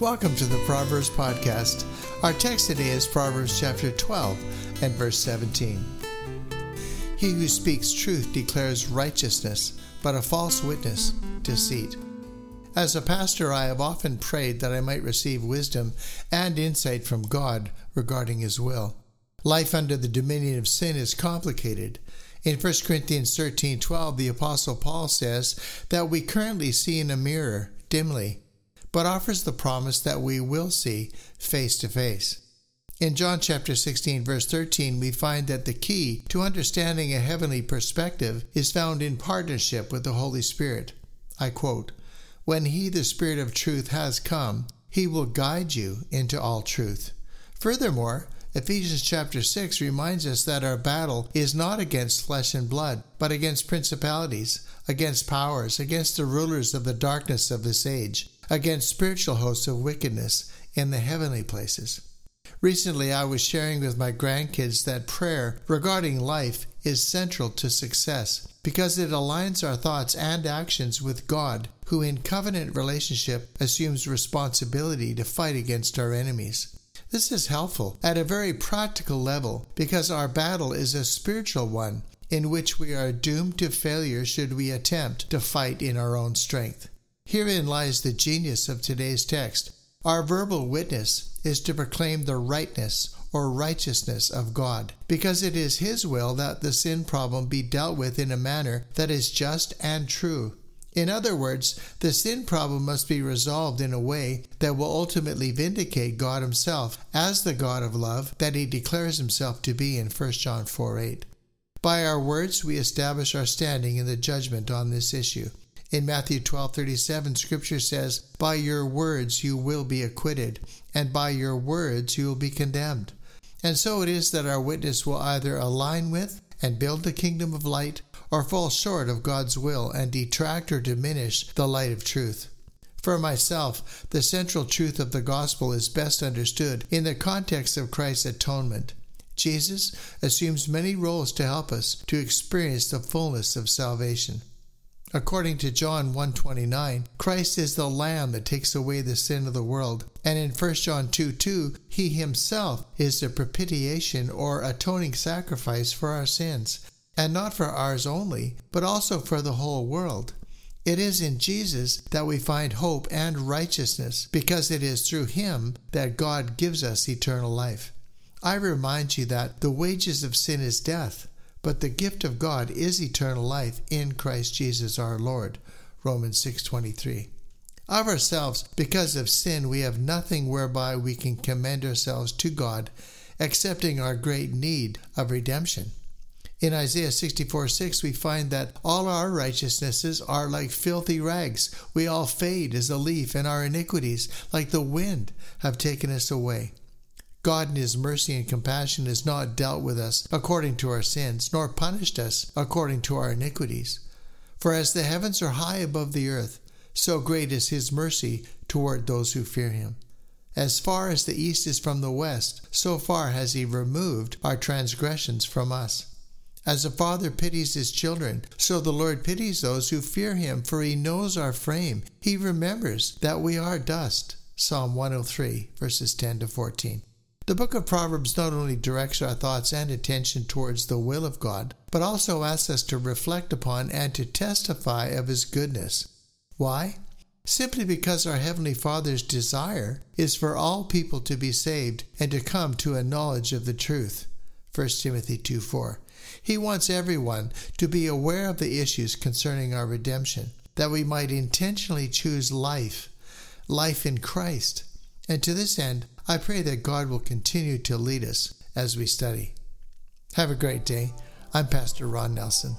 Welcome to the Proverbs Podcast. Our text today is Proverbs chapter 12 and verse 17. He who speaks truth declares righteousness, but a false witness, deceit. As a pastor, I have often prayed that I might receive wisdom and insight from God regarding His will. Life under the dominion of sin is complicated. In 1 Corinthians 13:12, the apostle Paul says that we currently see in a mirror dimly but offers the promise that we will see face to face. In John chapter 16 verse 13 we find that the key to understanding a heavenly perspective is found in partnership with the Holy Spirit. I quote, "When he the Spirit of truth has come, he will guide you into all truth." Furthermore, Ephesians chapter 6 reminds us that our battle is not against flesh and blood, but against principalities, against powers, against the rulers of the darkness of this age, against spiritual hosts of wickedness in the heavenly places. Recently, I was sharing with my grandkids that prayer regarding life is central to success because it aligns our thoughts and actions with God, who in covenant relationship assumes responsibility to fight against our enemies. This is helpful at a very practical level because our battle is a spiritual one in which we are doomed to failure should we attempt to fight in our own strength. Herein lies the genius of today's text. Our verbal witness is to proclaim the rightness or righteousness of God, because it is His will that the sin problem be dealt with in a manner that is just and true. In other words, the sin problem must be resolved in a way that will ultimately vindicate God Himself as the God of love that He declares Himself to be in 1 John 4 8. By our words, we establish our standing in the judgment on this issue. In Matthew 12:37 scripture says, "By your words you will be acquitted, and by your words you will be condemned." And so it is that our witness will either align with and build the kingdom of light or fall short of God's will and detract or diminish the light of truth. For myself, the central truth of the gospel is best understood in the context of Christ's atonement. Jesus assumes many roles to help us to experience the fullness of salvation. According to John 1:29, Christ is the lamb that takes away the sin of the world. And in 1 John 2 2, he himself is the propitiation or atoning sacrifice for our sins, and not for ours only, but also for the whole world. It is in Jesus that we find hope and righteousness, because it is through him that God gives us eternal life. I remind you that the wages of sin is death but the gift of God is eternal life in Christ Jesus our Lord. Romans 6:23. Of ourselves, because of sin, we have nothing whereby we can commend ourselves to God, excepting our great need of redemption. In Isaiah 64 6, we find that all our righteousnesses are like filthy rags. We all fade as a leaf, and our iniquities, like the wind, have taken us away. God in His mercy and compassion has not dealt with us according to our sins, nor punished us according to our iniquities. For as the heavens are high above the earth, so great is His mercy toward those who fear Him. As far as the east is from the west, so far has He removed our transgressions from us. As a father pities his children, so the Lord pities those who fear Him, for He knows our frame. He remembers that we are dust. Psalm 103, verses 10 to 14. The book of Proverbs not only directs our thoughts and attention towards the will of God, but also asks us to reflect upon and to testify of His goodness. Why? Simply because our Heavenly Father's desire is for all people to be saved and to come to a knowledge of the truth. 1 Timothy 2 4. He wants everyone to be aware of the issues concerning our redemption, that we might intentionally choose life, life in Christ. And to this end, I pray that God will continue to lead us as we study. Have a great day. I'm Pastor Ron Nelson.